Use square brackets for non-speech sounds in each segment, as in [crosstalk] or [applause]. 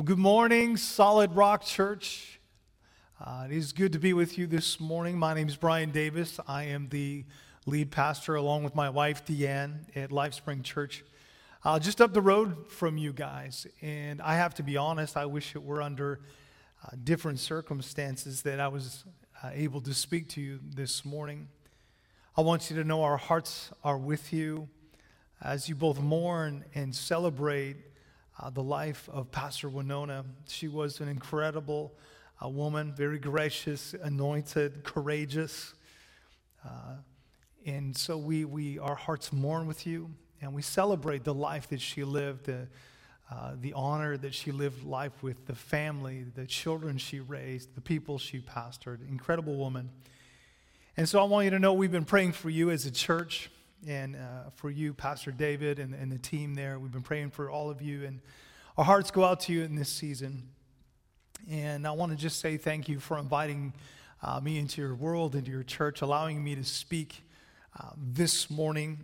Well, good morning, Solid Rock Church. Uh, it is good to be with you this morning. My name is Bryan Davis. I am the lead pastor, along with my wife, Deanne, at LifeSpring Church, uh, just up the road from you guys. And I have to be honest, I wish it were under uh, different circumstances that I was uh, able to speak to you this morning. I want you to know our hearts are with you as you both mourn and celebrate uh, the life of Pastor Winona. She was an incredible uh, woman, very gracious, anointed, courageous. Uh, and so we, we, our hearts mourn with you, and we celebrate the life that she lived, the, uh, the honor that she lived life with, the family, the children she raised, the people she pastored. Incredible woman. And so I want you to know we've been praying for you as a church and uh, for you, Pastor David, and, and the team there. We've been praying for all of you, and our hearts go out to you in this season. And I want to just say thank you for inviting uh, me into your world, into your church, allowing me to speak uh, this morning.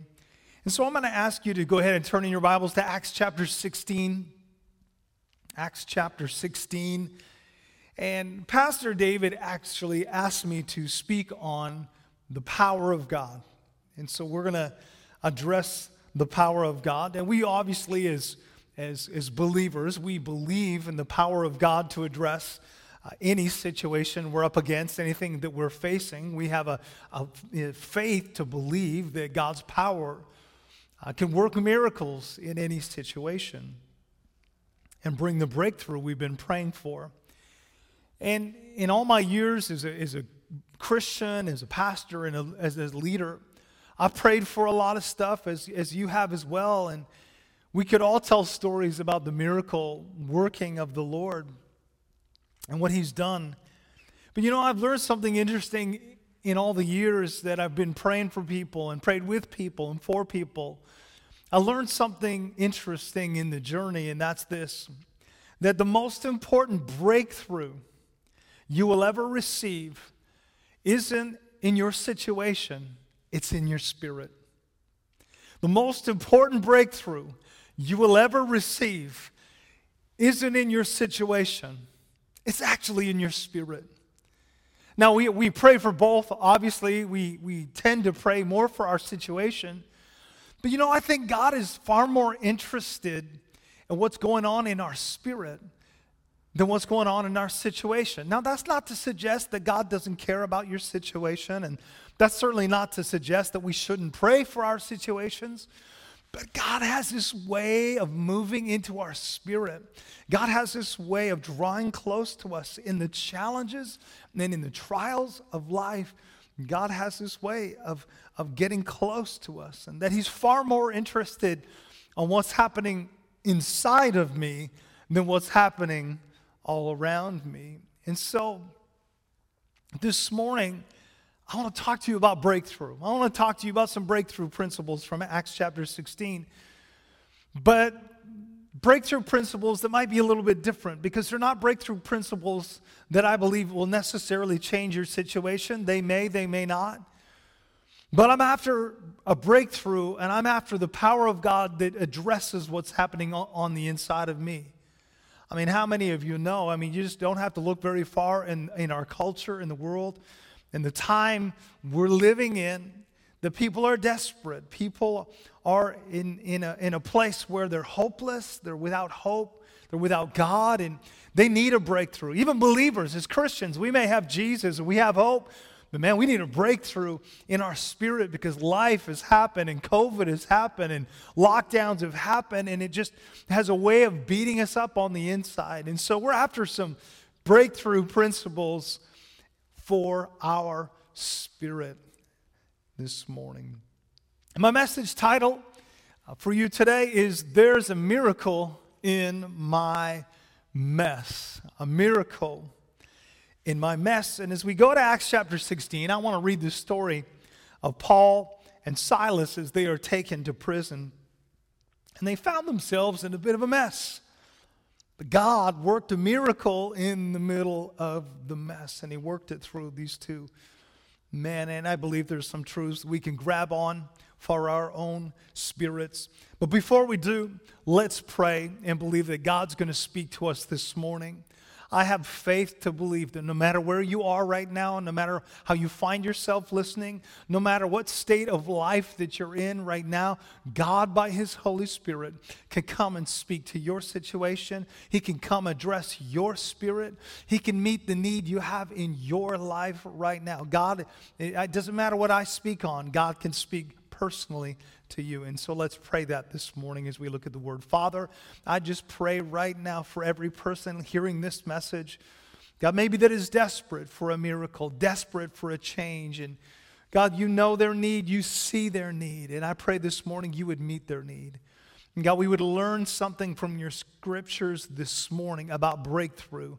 And so I'm going to ask you to go ahead and turn in your Bibles to Acts chapter 16. Acts chapter 16. And Pastor David actually asked me to speak on the power of God. And so we're going to address the power of God. And we obviously, as, as, as believers, we believe in the power of God to address uh, any situation we're up against, anything that we're facing. We have a, a, a faith to believe that God's power uh, can work miracles in any situation and bring the breakthrough we've been praying for. And in all my years as a, as a Christian, as a pastor, and a, as a leader, I've prayed for a lot of stuff, as, as you have as well. And we could all tell stories about the miracle working of the Lord and what He's done. But you know, I've learned something interesting in all the years that I've been praying for people and prayed with people and for people. I learned something interesting in the journey, and that's this that the most important breakthrough you will ever receive isn't in your situation, it's in your spirit. The most important breakthrough you will ever receive isn't in your situation, it's actually in your spirit. Now, we, we pray for both. Obviously, we, we tend to pray more for our situation. But you know, I think God is far more interested in what's going on in our spirit than what's going on in our situation. Now, that's not to suggest that God doesn't care about your situation, and that's certainly not to suggest that we shouldn't pray for our situations. But God has this way of moving into our spirit. God has this way of drawing close to us in the challenges and in the trials of life. God has this way of, of getting close to us, and that He's far more interested on what's happening inside of me than what's happening all around me. And so this morning, I want to talk to you about breakthrough. I want to talk to you about some breakthrough principles from Acts chapter 16. But breakthrough principles that might be a little bit different because they're not breakthrough principles that I believe will necessarily change your situation. They may, they may not. But I'm after a breakthrough and I'm after the power of God that addresses what's happening on the inside of me. I mean, how many of you know? I mean, you just don't have to look very far in, in our culture, in the world, in the time we're living in. The people are desperate. People are in, in, a, in a place where they're hopeless, they're without hope, they're without God, and they need a breakthrough. Even believers, as Christians, we may have Jesus and we have hope, but man, we need a breakthrough in our spirit because life has happened and COVID has happened and lockdowns have happened and it just has a way of beating us up on the inside. And so we're after some breakthrough principles for our spirit this morning. And my message title uh, for you today is There's a Miracle in My Mess. A miracle in my mess. And as we go to Acts chapter 16, I want to read the story of Paul and Silas as they are taken to prison. And they found themselves in a bit of a mess. But God worked a miracle in the middle of the mess, and He worked it through these two men. And I believe there's some truths we can grab on for our own spirits. But before we do, let's pray and believe that God's going to speak to us this morning. I have faith to believe that no matter where you are right now, no matter how you find yourself listening, no matter what state of life that you're in right now, God, by His Holy Spirit, can come and speak to your situation. He can come address your spirit. He can meet the need you have in your life right now. God, it doesn't matter what I speak on, God can speak personally to you. And so let's pray that this morning as we look at the word. Father, I just pray right now for every person hearing this message. God, maybe that is desperate for a miracle, desperate for a change. And God, you know their need, you see their need. And I pray this morning you would meet their need. And God, we would learn something from your scriptures this morning about breakthrough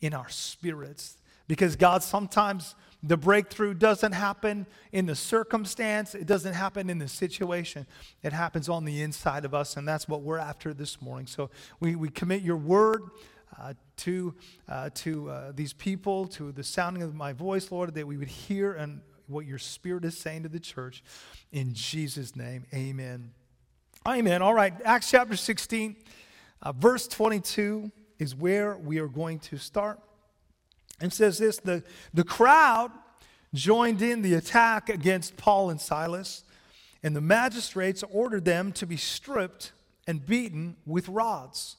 in our spirits. Because, God, sometimes the breakthrough doesn't happen in the circumstance, it doesn't happen in the situation. It happens on the inside of us, and that's what we're after this morning. So we, we commit your word uh, to, uh, to uh, these people, to the sounding of my voice, Lord, that we would hear and what your spirit is saying to the church. In Jesus' name, amen. Amen. All right, Acts chapter 16, uh, verse 22 is where we are going to start and says this the, the crowd joined in the attack against Paul and Silas, and the magistrates ordered them to be stripped and beaten with rods.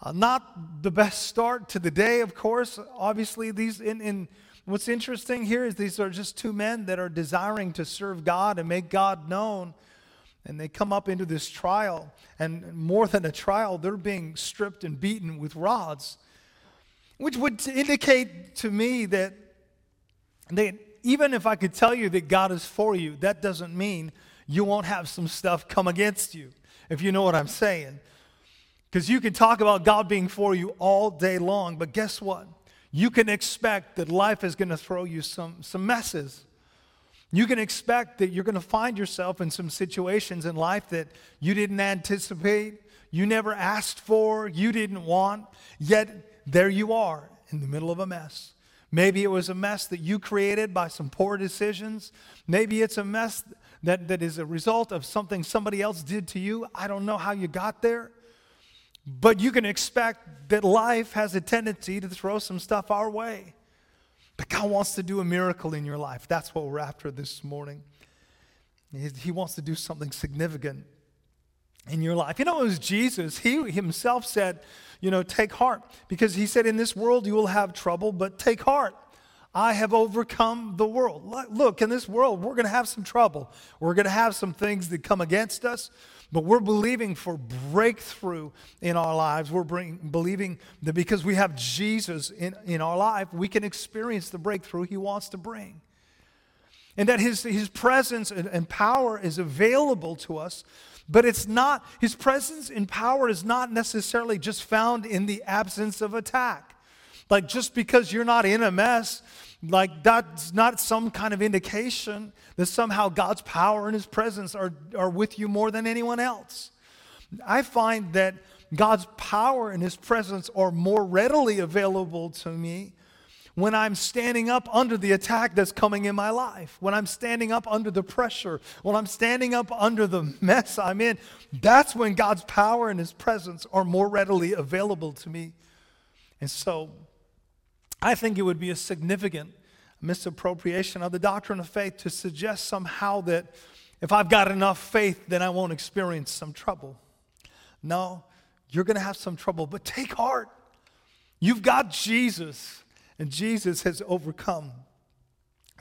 Uh, not the best start to the day, of course. Obviously, these in, in what's interesting here is these are just two men that are desiring to serve God and make God known. And they come up into this trial, and more than a trial, they're being stripped and beaten with rods which would indicate to me that, that even if I could tell you that God is for you, that doesn't mean you won't have some stuff come against you, if you know what I'm saying. Because you can talk about God being for you all day long, but guess what? You can expect that life is going to throw you some, some messes. You can expect that you're going to find yourself in some situations in life that you didn't anticipate, you never asked for, you didn't want, yet there you are in the middle of a mess. Maybe it was a mess that you created by some poor decisions. Maybe it's a mess that, that is a result of something somebody else did to you. I don't know how you got there. But you can expect that life has a tendency to throw some stuff our way. But God wants to do a miracle in your life. That's what we're after this morning. He wants to do something significant in your life. You know, it was Jesus. He himself said, you know, take heart. Because he said, in this world you will have trouble, but take heart. I have overcome the world. Look, in this world, we're going to have some trouble. We're going to have some things that come against us, but we're believing for breakthrough in our lives. We're bring, believing that because we have Jesus in, in our life, we can experience the breakthrough he wants to bring. And that his, his presence and, and power is available to us but it's not, his presence and power is not necessarily just found in the absence of attack. Like just because you're not in a mess, like that's not some kind of indication that somehow God's power and his presence are, are with you more than anyone else. I find that God's power and his presence are more readily available to me when I'm standing up under the attack that's coming in my life, when I'm standing up under the pressure, when I'm standing up under the mess I'm in, that's when God's power and His presence are more readily available to me. And so I think it would be a significant misappropriation of the doctrine of faith to suggest somehow that if I've got enough faith, then I won't experience some trouble. No, you're going to have some trouble, but take heart. You've got Jesus. And Jesus has overcome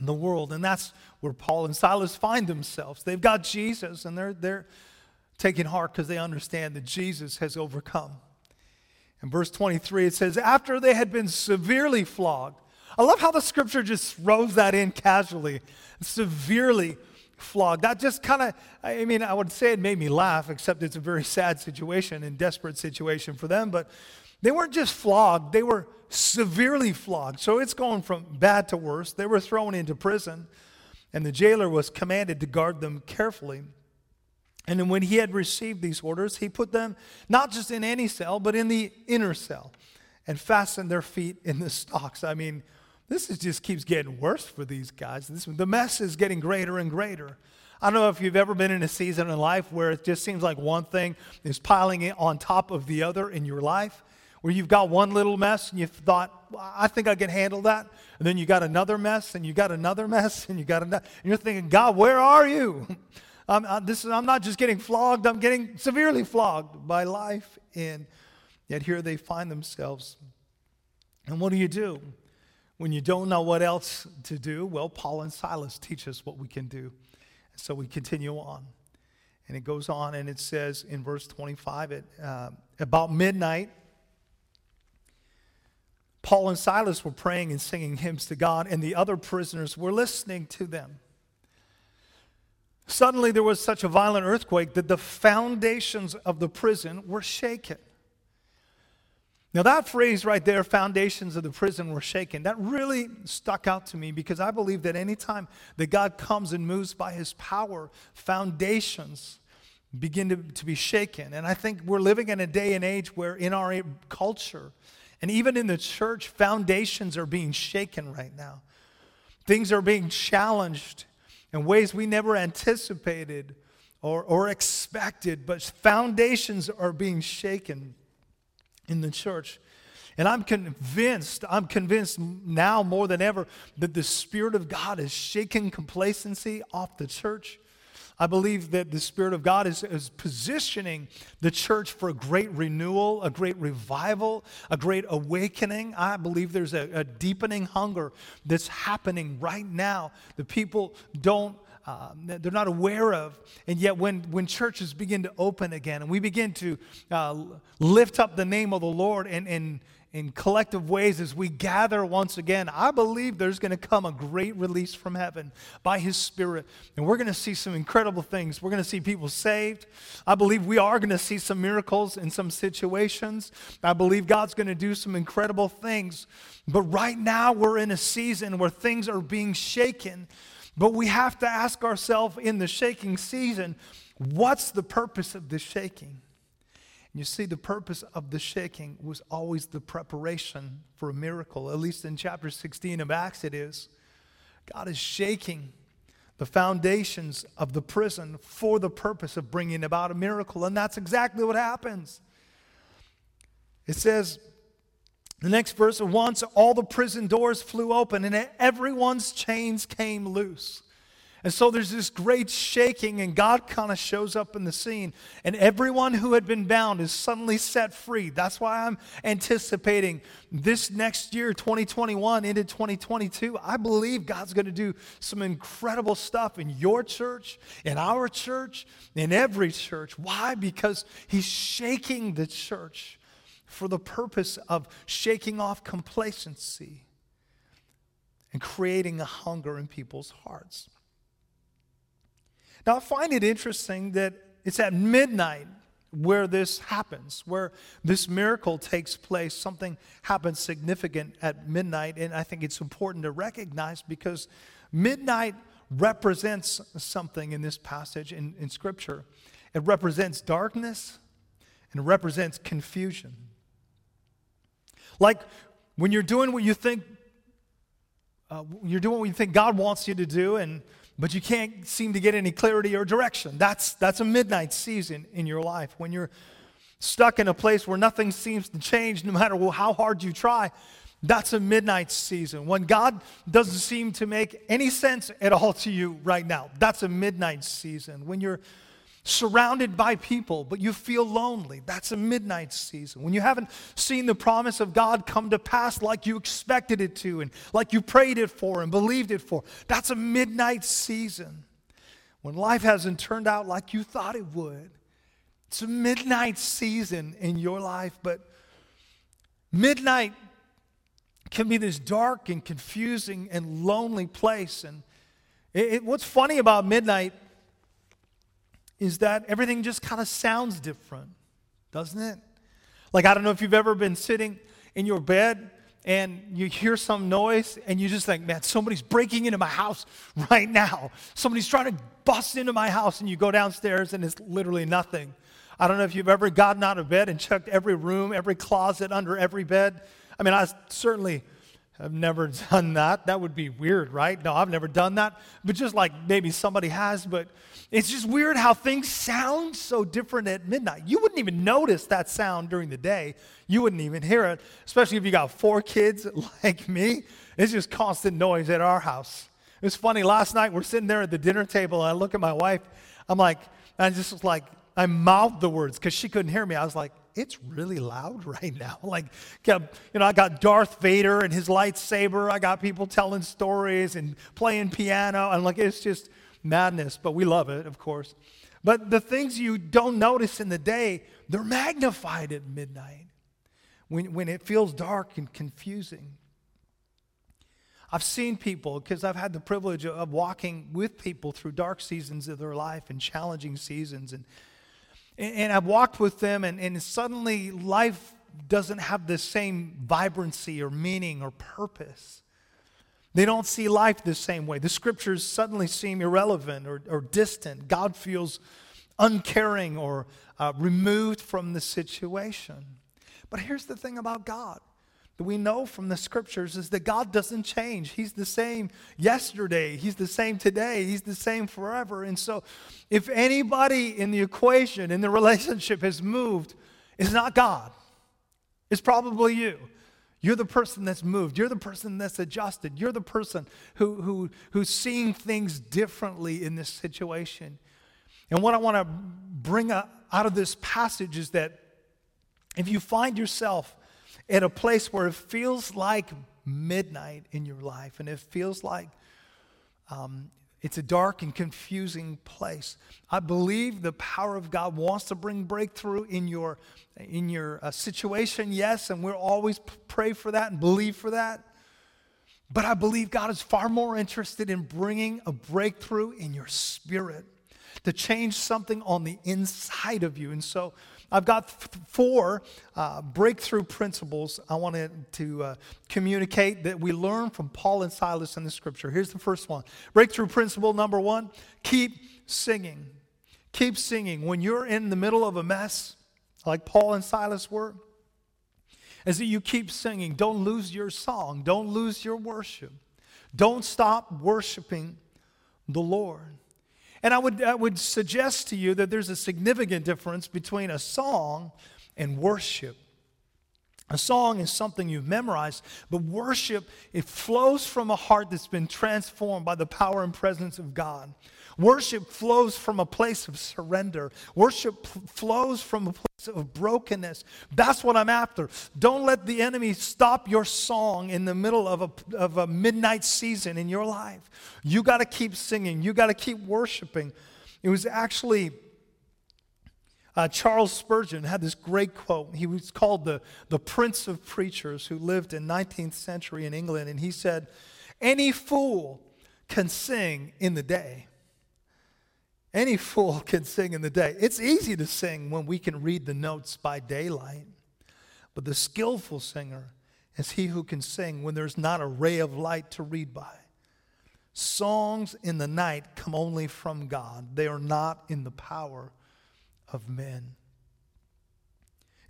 the world. And that's where Paul and Silas find themselves. They've got Jesus and they're, they're taking heart because they understand that Jesus has overcome. In verse 23, it says, After they had been severely flogged, I love how the scripture just throws that in casually. Severely flogged. That just kind of, I mean, I would say it made me laugh, except it's a very sad situation and desperate situation for them. But they weren't just flogged, they were severely flogged. So it's going from bad to worse. They were thrown into prison, and the jailer was commanded to guard them carefully. And when he had received these orders, he put them not just in any cell, but in the inner cell and fastened their feet in the stocks. I mean, this is just keeps getting worse for these guys. This, the mess is getting greater and greater. I don't know if you've ever been in a season in life where it just seems like one thing is piling on top of the other in your life, where you've got one little mess and you've thought, well, I think I can handle that. And then you got another mess and you got another [laughs] mess and you got another. And you're thinking, God, where are you? [laughs] I'm, I, this is, I'm not just getting flogged, I'm getting severely flogged by life. And yet here they find themselves. And what do you do? When you don't know what else to do, well, Paul and Silas teach us what we can do. And so we continue on. And it goes on and it says in verse 25, at, uh, about midnight, Paul and Silas were praying and singing hymns to God, and the other prisoners were listening to them. Suddenly, there was such a violent earthquake that the foundations of the prison were shaken. Now, that phrase right there, foundations of the prison were shaken, that really stuck out to me because I believe that anytime that God comes and moves by his power, foundations begin to, to be shaken. And I think we're living in a day and age where in our culture, and even in the church, foundations are being shaken right now. Things are being challenged in ways we never anticipated or, or expected, but foundations are being shaken in the church. And I'm convinced, I'm convinced now more than ever that the Spirit of God is shaking complacency off the church. I believe that the Spirit of God is, is positioning the church for a great renewal, a great revival, a great awakening. I believe there's a, a deepening hunger that's happening right now. The people don't uh, they're not aware of. And yet, when, when churches begin to open again and we begin to uh, lift up the name of the Lord and, and, in collective ways as we gather once again, I believe there's going to come a great release from heaven by His Spirit. And we're going to see some incredible things. We're going to see people saved. I believe we are going to see some miracles in some situations. I believe God's going to do some incredible things. But right now, we're in a season where things are being shaken. But we have to ask ourselves in the shaking season what's the purpose of this shaking? And You see, the purpose of the shaking was always the preparation for a miracle. At least in chapter 16 of Acts, it is. God is shaking the foundations of the prison for the purpose of bringing about a miracle. And that's exactly what happens. It says, the next verse, once all the prison doors flew open and everyone's chains came loose. And so there's this great shaking, and God kind of shows up in the scene. And everyone who had been bound is suddenly set free. That's why I'm anticipating this next year, 2021 into 2022. I believe God's going to do some incredible stuff in your church, in our church, in every church. Why? Because He's shaking the church for the purpose of shaking off complacency and creating a hunger in people's hearts. Now, I find it interesting that it's at midnight where this happens, where this miracle takes place. Something happens significant at midnight, and I think it's important to recognize because midnight represents something in this passage in, in Scripture. It represents darkness and it represents confusion. Like when you're doing what you think, uh, you're doing what you think God wants you to do, and but you can't seem to get any clarity or direction. That's, that's a midnight season in your life when you're stuck in a place where nothing seems to change no matter how hard you try. That's a midnight season. When God doesn't seem to make any sense at all to you right now, that's a midnight season. When you're surrounded by people, but you feel lonely. That's a midnight season. When you haven't seen the promise of God come to pass like you expected it to and like you prayed it for and believed it for, that's a midnight season. When life hasn't turned out like you thought it would, it's a midnight season in your life, but midnight can be this dark and confusing and lonely place. And it, it, what's funny about midnight is that everything just kind of sounds different, doesn't it? Like, I don't know if you've ever been sitting in your bed and you hear some noise and you just think, man, somebody's breaking into my house [laughs] right now. Somebody's trying to bust into my house, and you go downstairs and it's literally nothing. I don't know if you've ever gotten out of bed and checked every room, every closet, under every bed. I mean, I certainly I've never [laughs] done that. That would be weird, right? No, I've never done that. But just like maybe somebody has, but it's just weird how things sound so different at midnight. You wouldn't even notice that sound during the day. You wouldn't even hear it, especially if you got four [laughs] kids like me. It's just constant noise at our house. It was funny. Last night we're sitting there at the dinner table, and I look at my wife. I'm like, I just was like, I mouthed the words because she couldn't hear me. I was like, it's really loud [laughs] right now. Like, you know, I got Darth Vader and his lightsaber. I got people telling stories and playing piano. And like, it's just madness, but we love it, of course. But the things you don't notice in the day, they're magnified at midnight when, when it feels dark and confusing. I've seen people, because I've had the privilege of walking with people through dark seasons of their life and challenging seasons. And and I've walked with them, and, and suddenly life doesn't have the same vibrancy or meaning or purpose. They don't see life the same way. The scriptures suddenly seem irrelevant or, or distant. God feels uncaring or uh, removed from the situation. But here's the thing about God that we know from the scriptures is that God doesn't change. He's the same yesterday, He's the same today, He's the same forever. And so, if anybody in the equation, in the relationship has moved, it's not God, it's probably you. You're the person that's moved. You're the person that's adjusted. You're the person who, who, who's seeing things differently in this situation. And what I want to bring out of this passage is that if you find yourself in a place where it feels like midnight in your life and it feels like um, it's a dark and confusing place. I believe the power of God wants to bring breakthrough in your, in your uh, situation, yes, and we'll always pray for that and believe for that. But I believe God is far more interested in bringing a breakthrough in your spirit to change something on the inside of you. And so, I've got four uh, breakthrough principles I wanted to uh, communicate that we learn from Paul and Silas in the scripture. Here's the first one Breakthrough principle number one keep singing. Keep singing. When you're in the middle of a mess, like Paul and Silas were, is that you keep singing. Don't lose your song, don't lose your worship. Don't stop worshiping the Lord. And I would, I would suggest to you that there's a significant difference between a song and worship. A song is something you've memorized, but worship, it flows from a heart that's been transformed by the power and presence of God. Worship flows from a place of surrender. Worship flows from a place of brokenness. That's what I'm after. Don't let the enemy stop your song in the middle of a, of a midnight season in your life. You got to keep singing, you got to keep worshiping. It was actually. Uh, Charles Spurgeon had this great quote. He was called the, the Prince of Preachers who lived in 19th century in England. And he said, Any fool can sing in the day, any fool [laughs] can sing in the day. It's easy to sing when we can read the notes by daylight. But the skillful singer is he who can sing when there's not a ray of light to read by. Songs in the night come only from God, they are not in the power of men.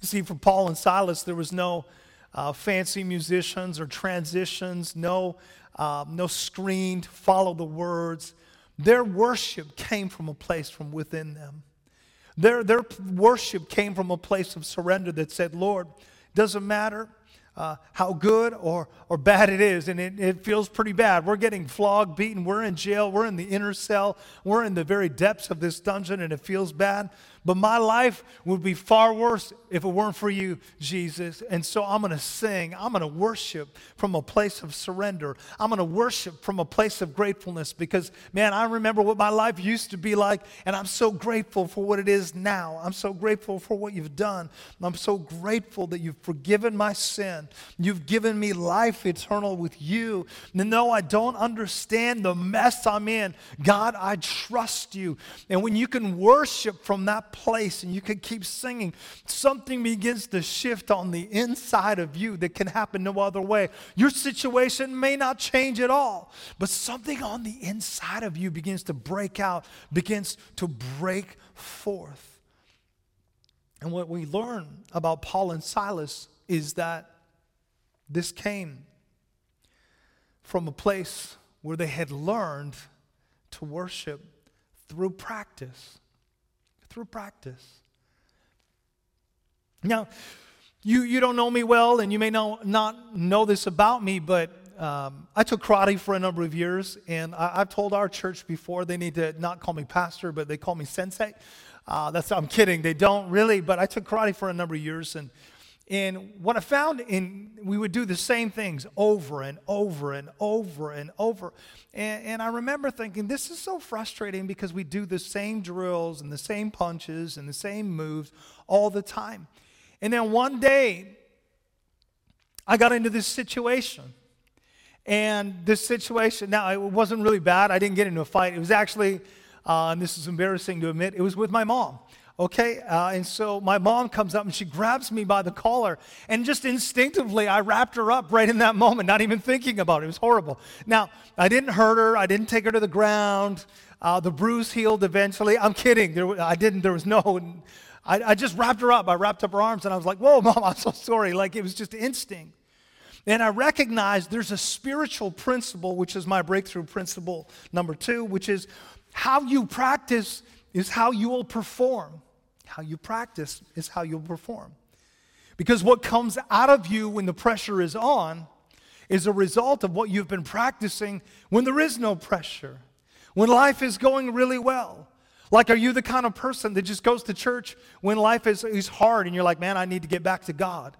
You see, for Paul and Silas, there was no uh, fancy musicians or transitions, no, uh, no screen to follow the words. Their worship came from a place from within them. Their, their worship came from a place of surrender that said, Lord, doesn't matter uh, how good or, or bad it is, and it, it feels pretty bad. We're getting flogged, beaten, we're in jail, we're in the inner cell, we're in the very depths of this dungeon, and it feels bad. But my life would be far worse if it weren't for you, Jesus. And so I'm going to sing. I'm going to worship from a place of surrender. I'm going to worship from a place of gratefulness because, man, I remember what my life used to be like, and I'm so grateful for what it is now. I'm so grateful for what you've done. I'm so grateful that you've forgiven my sin. You've given me life eternal with you. And though I don't understand the mess I'm in, God, I trust you. And when you can worship from that place and you can keep singing, something begins to shift on the inside of you that can happen no other way. Your situation may not change at all, but something on the inside of you begins to break out, begins to break forth. And what we learn about Paul and Silas is that this came from a place where they had learned to worship through practice. Through practice. Now, you, you don't know me well, and you may know, not know this about me, but um, I took karate for a number of years, and I, have told our church before they need to not call me pastor, but they call me sensei. Uh, that's I'm kidding. They don't really, but I took karate for a number of years, and and what I found in we would do the same things over and over and over and over, and, and I remember thinking this is so frustrating because we do the same drills and the same punches and the same moves all the time, and then one day I got into this situation. And this situation, now it wasn't really bad. I didn't get into a fight. It was actually uh, and this is embarrassing to admit, it was with my mom. Okay, uh, and so my mom comes up and she grabs me by the collar, and just instinctively, I wrapped her up right in that moment, not even thinking about it. It was horrible. Now, I didn't hurt her, I didn't take her to the ground. Uh, the bruise healed eventually. I'm kidding. There, I didn't. There was no. I, I just wrapped her up. I wrapped up her arms, and I was like, "Whoa, mom, I'm so sorry." Like it was just instinct. And I recognized there's a spiritual principle, which is my breakthrough principle number two, which is how you practice is how you will perform. How you practice is how you'll perform. Because what comes out of you when the pressure is on is a result of what you've been practicing when there is no pressure, when life is going really well. Like, are you the kind of person that just goes to church when life is, is hard and you're like, man, I need to get back to God?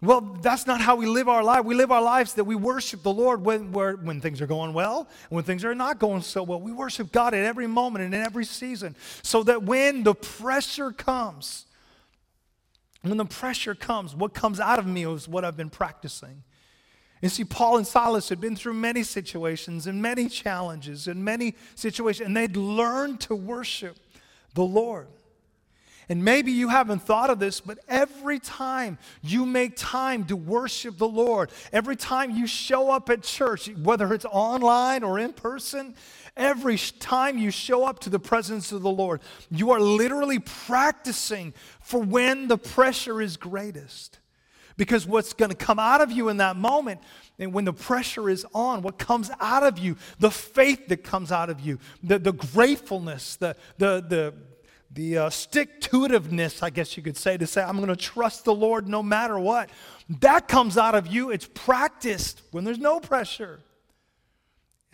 Well, that's not how we live our life. We live our lives that we worship the Lord when, when things are going well when things are not going so well. We worship God at every moment and in every season so that when the pressure comes, when the pressure comes, what comes out of me is what I've been practicing. And see, Paul and Silas had been through many situations and many challenges and many situations, and they'd learned to worship the Lord. And maybe you haven't thought of this, but every time you make time to worship the Lord, every time you show up at church, whether it's online or in person, every time you show up to the presence of the Lord, you are literally practicing for when the pressure is greatest. Because what's going to come out of you in that moment, and when the pressure is on, what comes out of you, the faith that comes out of you, the, the gratefulness, the, the, the, the uh, stick to itiveness, I guess you could say, to say, I'm going to trust the Lord no matter what. That comes out of you. It's practiced when there's no pressure.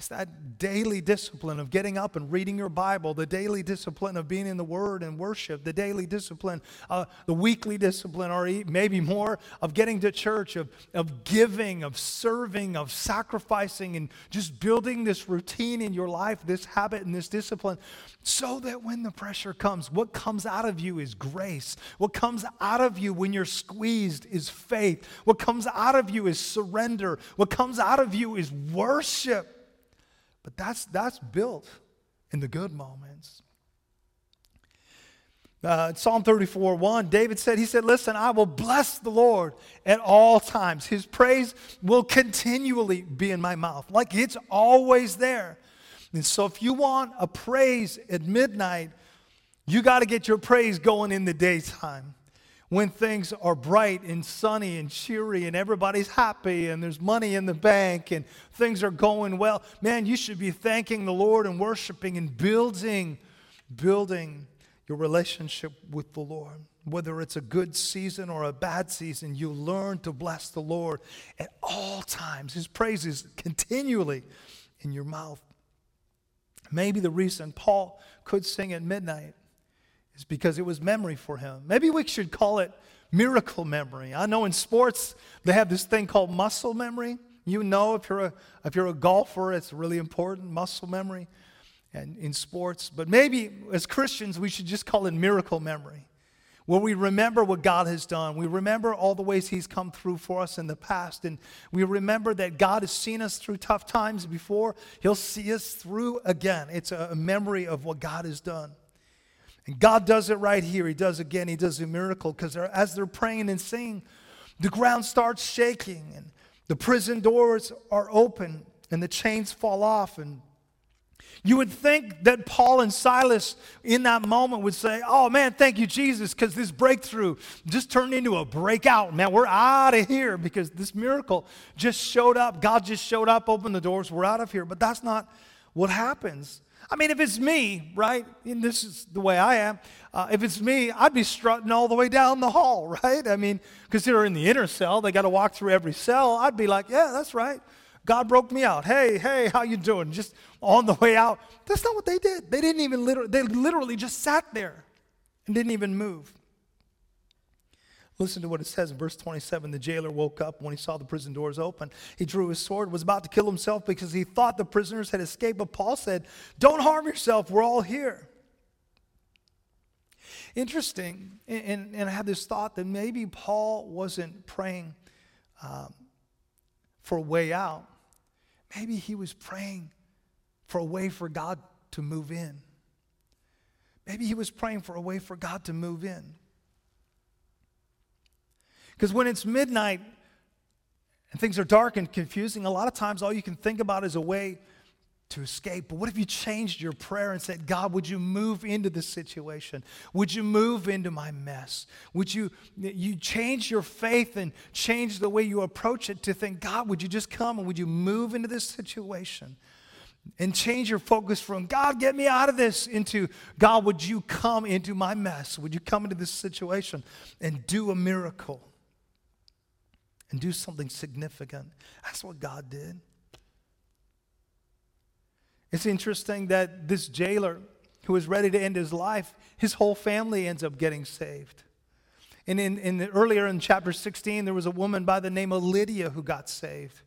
It's that daily discipline of getting up and reading your Bible, the daily discipline of being in the Word and worship, the daily discipline, uh, the weekly discipline, or maybe more of getting to church, of, of giving, of serving, of sacrificing, and just building this routine in your life, this habit and this discipline, so that when the pressure comes, what comes out of you is grace. What comes out of you when you're squeezed is faith. What comes out of you is surrender. What comes out of you is worship. But that's, that's built in the good moments. Uh, Psalm 34 1, David said, He said, Listen, I will bless the Lord at all times. His praise will continually be in my mouth. Like it's always there. And so if you want a praise at midnight, you got to get your praise going in the daytime when things are bright and sunny and cheery and everybody's happy and there's money in the bank and things are going well, man, you should be thanking the Lord and worshiping and building, building your relationship with the Lord. Whether it's a good season or a bad season, you learn to bless the Lord at all times. His praise is continually in your mouth. Maybe the reason Paul could sing at midnight is because it was memory for him. Maybe we should call it miracle memory. I know in sports they have this thing called muscle memory. You know if you're a if you're a golfer, it's really important muscle memory and in sports. But maybe as Christians we should just call it miracle memory. Where we remember what God has done. We remember all the ways He's come through for us in the past. And we remember that God has seen us through tough times before. He'll see us through again. It's a memory of what God has done. And God does it right here. He does again. He does a miracle because as they're praying and singing, the ground starts shaking and the prison doors are open and the chains fall off and You would think that Paul and Silas in that moment would say, Oh man, thank you, Jesus, because this breakthrough just turned into a breakout. Man, we're out of here because this miracle just showed up. God just showed up, opened the doors, we're out of here. But that's not what happens. I mean, if it's me, right, and this is the way I am, uh, if it's me, I'd be strutting all the way down the hall, [laughs] right? I mean, because they're in the inner cell, they got to walk through every cell. I'd be like, yeah, that's right. God broke me out. Hey, hey, how you doing? Just on the way out. That's not what they did. They didn't even literally, they literally just sat there and didn't even move. Listen to what it says in verse 27. The jailer woke up when he saw the prison doors open. He drew his sword, was about to kill himself because he thought the prisoners had escaped. But Paul said, Don't harm yourself, we're all here. Interesting, and, and I had this thought that maybe Paul wasn't praying um, for a way out. Maybe he was praying for a way for God to move in. Maybe he was praying for a way for God to move in. Because when it's midnight and things are dark and confusing, a lot of times all you can think about is a way to escape. But what if you changed your prayer and said, God, would you move into this situation? Would you move into my mess? Would you, you change your faith and change the way you approach it to think, God, would you just come and would you move into this situation? And change your focus from God, get me out of this, into God, would you come into my mess? Would you come into this situation and do a miracle? And do something significant. That's what God did. It's interesting that this jailer who was ready to end his life, his whole family ends up getting saved. And in, in the, earlier in chapter 16, there was a woman by the name of Lydia who got saved.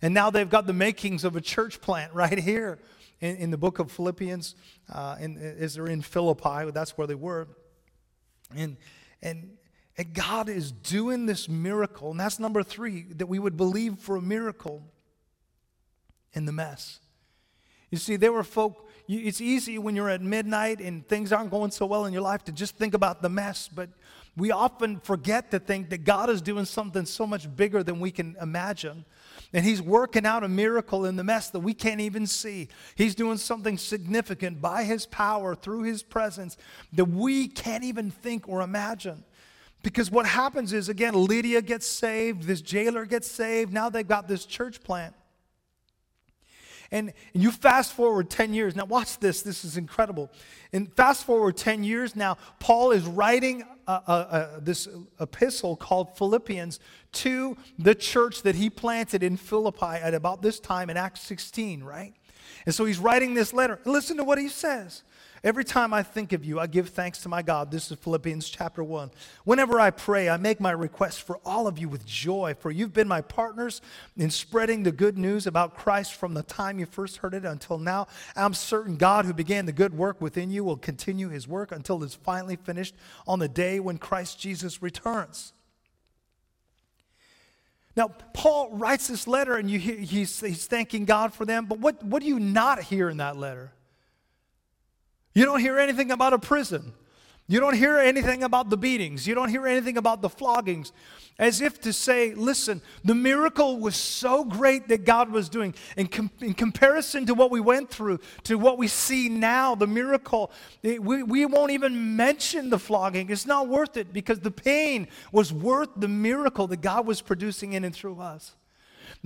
And now they've got the makings of a church plant right here in, in the book of Philippians, uh, in, as they're in Philippi, that's where they were. And, and, and God is doing this miracle. And that's number three, that we would believe for a miracle in the mess. You see, there were folk, it's easy when you're at midnight and things aren't going so well in your life to just think about the mess, but we often forget to think that God is doing something so much bigger than we can imagine. And He's working out a miracle in the mess that we can't even see. He's doing something significant by His power, through His presence, that we can't even think or imagine. Because what happens is, again, Lydia gets saved, this jailer gets saved, now they've got this church plant. And, you fast forward 10 years. Now, watch this. This is incredible. And fast forward 10 years now, Paul is writing a, a, a, this epistle called Philippians to the church that he planted in Philippi at about this time in Acts 16, right? And so he's writing this letter. Listen to what he says. Every time I think of you, I give thanks to my God. This is Philippians chapter 1. Whenever I pray, I make my request for all of you with joy, for you've been my partners in spreading the good news about Christ from the time you first heard it until now. I'm certain God, who began the good work within you, will continue his work until it's finally finished on the day when Christ Jesus returns. Now, Paul writes this letter and you hear, he's, he's thanking God for them, but what, what do you not hear in that letter? You don't hear anything about a prison. You don't hear anything about the beatings. You don't hear anything about the floggings. As if to say, listen, the miracle was so great that God was doing. In, com- in comparison to what we went through, to what we see now, the miracle, it, we, we won't even mention the flogging. It's not worth it because the pain was worth the miracle that God was producing in and through us.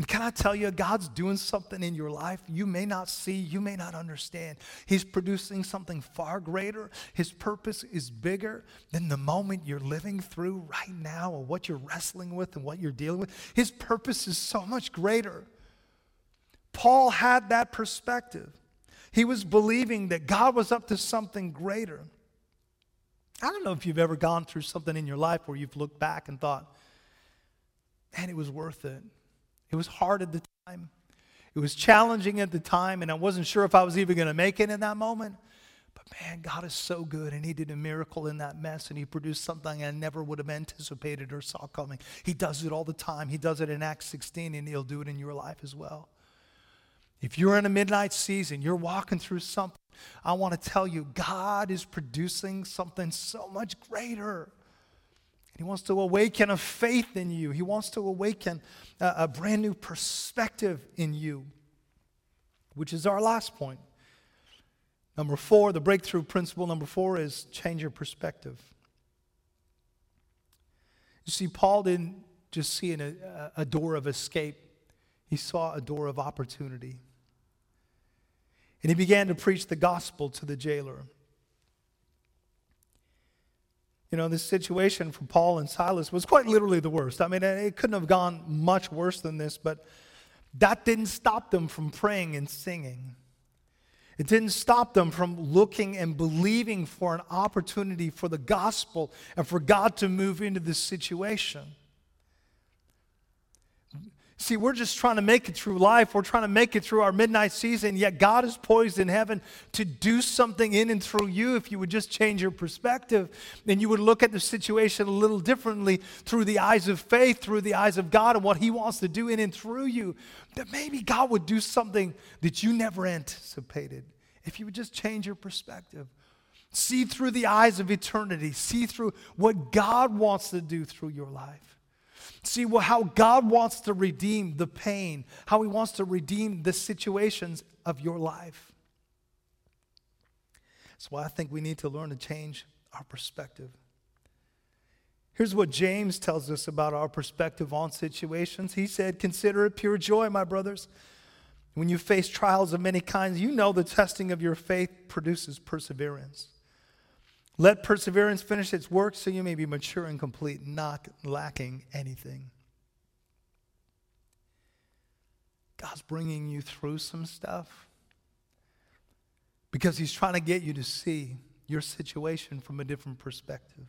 Can I tell you, God's doing something in your life you may not see, you may not understand. He's producing something far greater. His purpose is bigger than the moment you're living through right now or what you're wrestling with and what you're dealing with. His purpose is so much greater. Paul had that perspective. He was believing that God was up to something greater. I don't know if you've ever gone through something in your life where you've looked back and thought, man, it was worth it. It was hard at the time. It was challenging at the time, and I wasn't sure if I was even going to make it in that moment. But man, God is so good, and He did a miracle in that mess, and He produced something I never would have anticipated or saw coming. He does it all the time. He does it in Acts 16, and He'll do it in your life as well. If you're in a midnight season, you're walking through something, I want to tell you, God is producing something so much greater. He wants to awaken a faith in you. He wants to awaken a, a brand new perspective in you, which is our last point. Number four, the breakthrough principle number four is change your perspective. You see, Paul didn't just see a, a door of escape, he saw a door of opportunity. And he began to preach the gospel to the jailer. You know, this situation for Paul and Silas was quite literally the worst. I mean, it couldn't have gone much worse than this, but that didn't stop them from praying and singing. It didn't stop them from looking and believing for an opportunity for the gospel and for God to move into this situation. See, we're just trying to make it through life. We're trying to make it through our midnight season, yet God is poised in heaven to do something in and through you if you would just change your perspective and you would look at the situation a little differently through the eyes of faith, through the eyes of God and what He wants to do in and through you. That maybe God would do something that you never anticipated if you would just change your perspective. See through the eyes of eternity, see through what God wants to do through your life. See well, how God wants to redeem the pain, how He wants to redeem the situations of your life. That's why I think we need to learn to change our perspective. Here's what James tells us about our perspective on situations. He said, Consider it pure joy, my brothers. When you face trials of many kinds, you know the testing of your faith produces perseverance. Let perseverance finish its work so you may be mature and complete, not lacking anything. God's bringing you through some stuff because He's trying to get you to see your situation from a different perspective.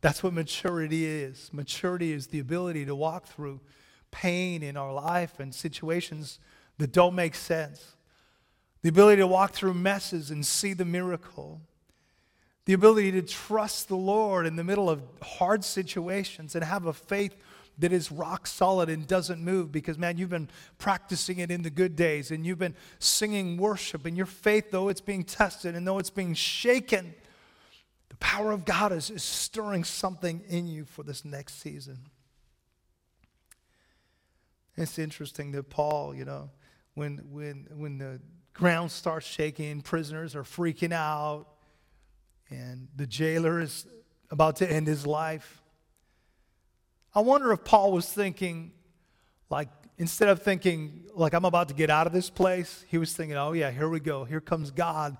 That's what maturity is. Maturity is the ability to walk through pain in our life and situations that don't make sense, the ability to walk through messes and see the miracle the ability to trust the Lord in the middle of hard situations and have a faith that is rock solid and doesn't move because, man, you've been practicing it in the good days and you've been singing worship, and your faith, though it's being tested and though it's being shaken, the power of God is, is stirring something in you for this next season. It's interesting that Paul, you know, when, when, when the ground starts shaking, prisoners are freaking out, and the jailer is about to end his life. I wonder if Paul was thinking, like, instead of thinking, like, I'm about to get out of this place, he was thinking, oh, yeah, here we go. Here comes God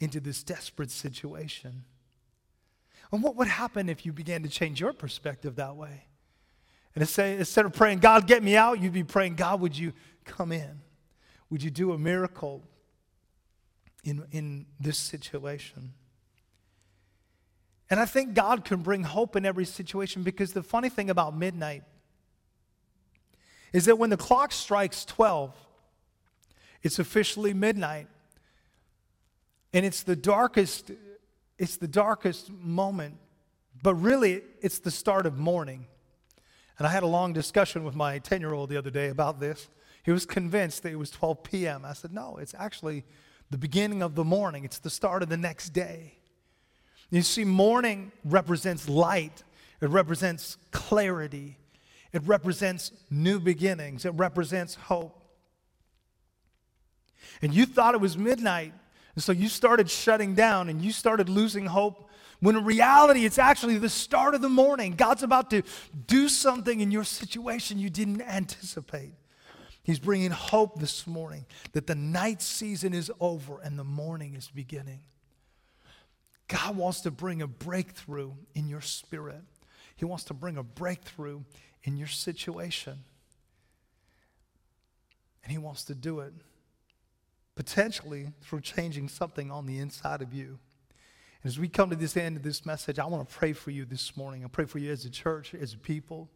into this desperate situation. And what would happen if you began to change your perspective that way? And instead of praying, God, get me out, you'd be praying, God, would you come in? Would you do a miracle in, in this situation? And I think God can bring hope in every situation because the funny thing about midnight is that when the clock strikes 12, it's officially midnight. And it's the darkest it's the darkest moment, but really it's the start of morning. And I had a long discussion with my 10-year-old the other day about this. He was convinced that it was 12 p.m. I said, "No, it's actually the beginning of the morning. It's the start of the next day." You see, morning represents light, it represents clarity, it represents new beginnings, it represents hope. And you thought it was midnight, and so you started shutting down and you started losing hope. When in reality, it's actually the start of the morning. God's about to do something in your situation you didn't anticipate. He's bringing hope this morning that the night season is over and the morning is beginning. God wants to bring a breakthrough in your spirit. He wants to bring a breakthrough in your situation. And He wants to do it potentially through changing something on the inside of you. And as we come to this end of this message, I want to pray for you this morning. I pray for you as a church, as a people.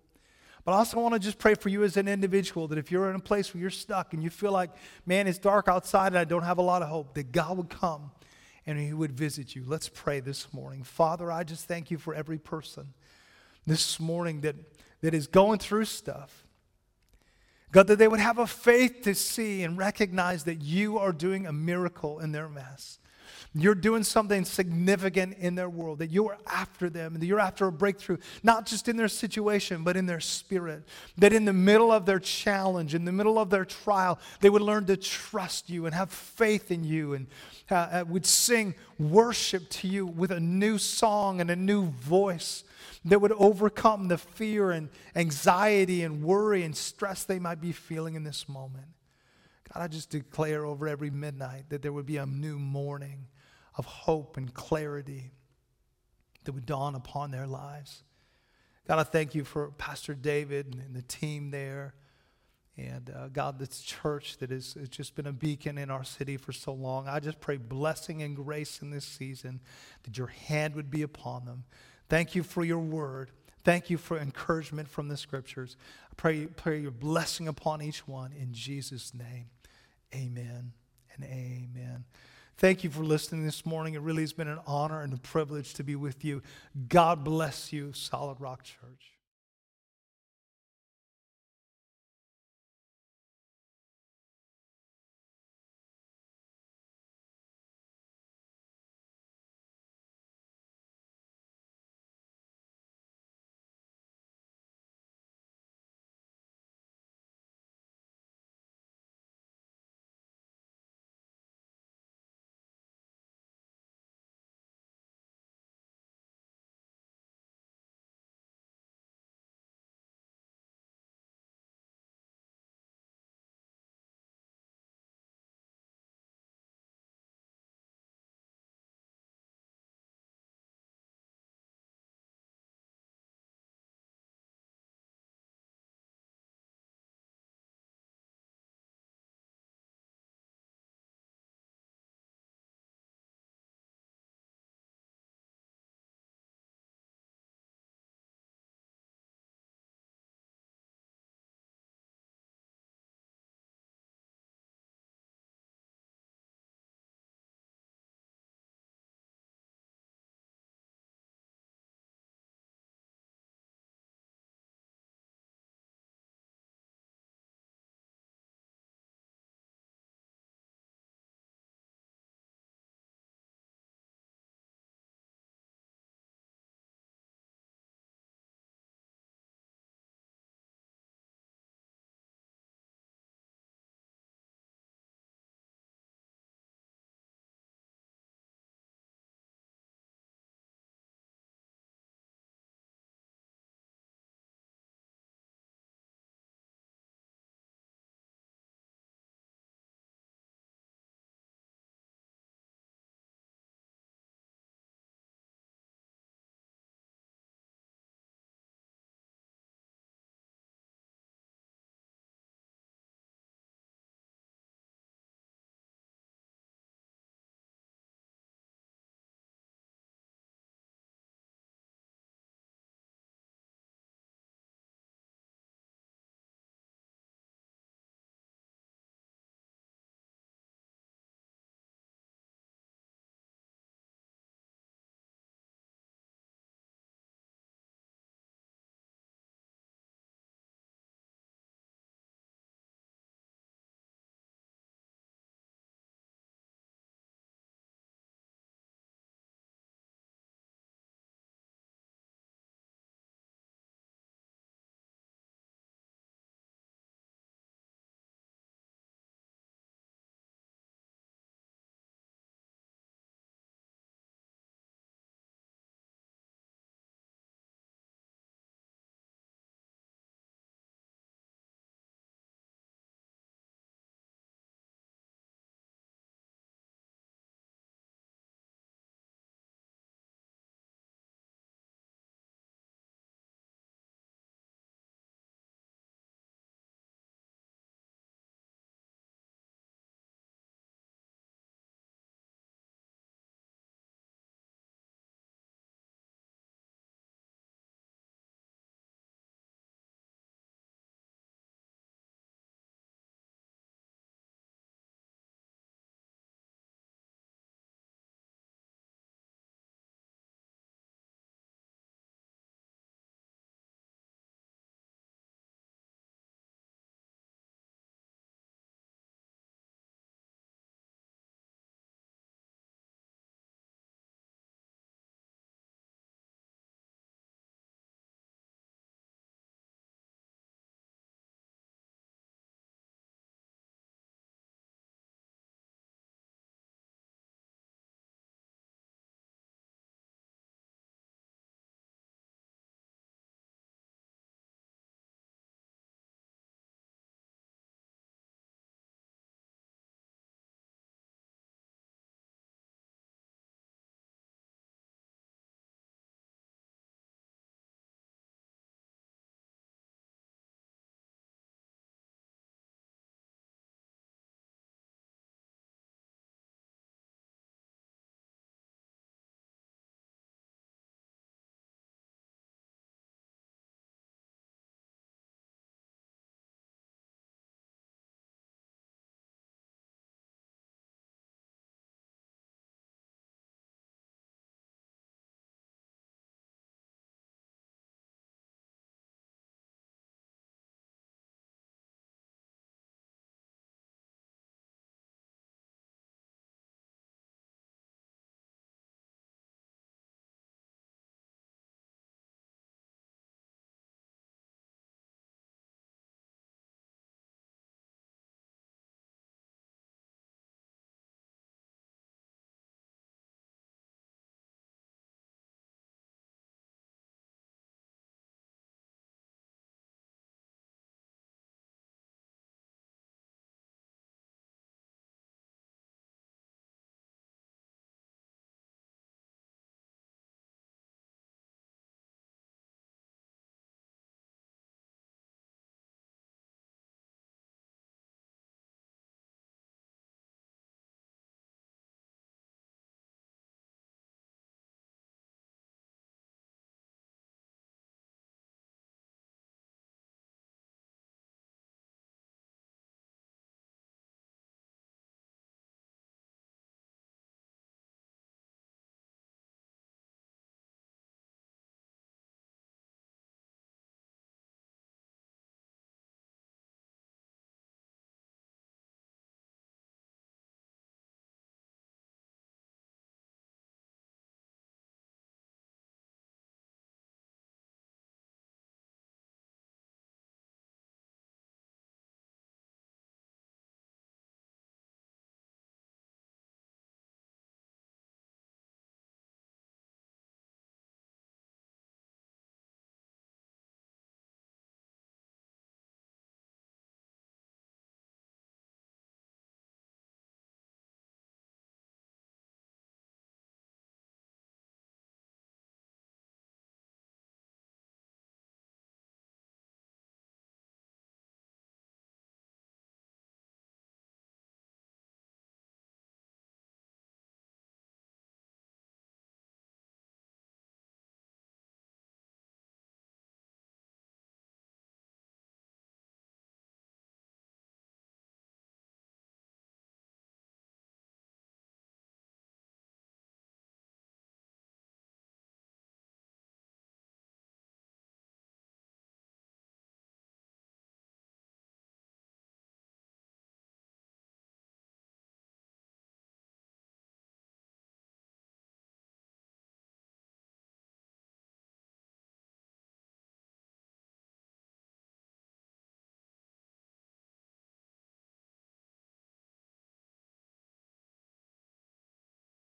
But I also want to just pray for you as an individual that if you're in a place where you're stuck and you feel like, man, it's dark outside and I don't have a lot of hope, that God would come and He would visit you. Let's pray this morning. Father, I just thank you for every person this morning that, that is going through stuff. God, that they would have a faith to see and recognize that you are doing a miracle in their mess. You're doing something significant in their world, that you're after them, and that you're after a breakthrough, not just in their situation, but in their spirit. That in the middle of their challenge, in the middle of their trial, they would learn to trust you and have faith in you and uh, uh would sing worship to you with a new song and a new voice that would overcome the fear and anxiety and worry and stress they might be feeling in this moment. God, I just declare over every midnight that there would be a new morning of hope and clarity that would dawn upon their lives. God, I thank you for Pastor David and the team there. And uh, God, this church that has, has just been a beacon in our city for so long. I just pray blessing and grace in this season, that your hand would be upon them. Thank you for your word. Thank you for encouragement from the scriptures. I pray, pray your blessing upon each one in Jesus' name. Amen and amen. Thank you for listening this morning. It really has been an honor and a privilege to be with you. God bless you, Solid Rock Church.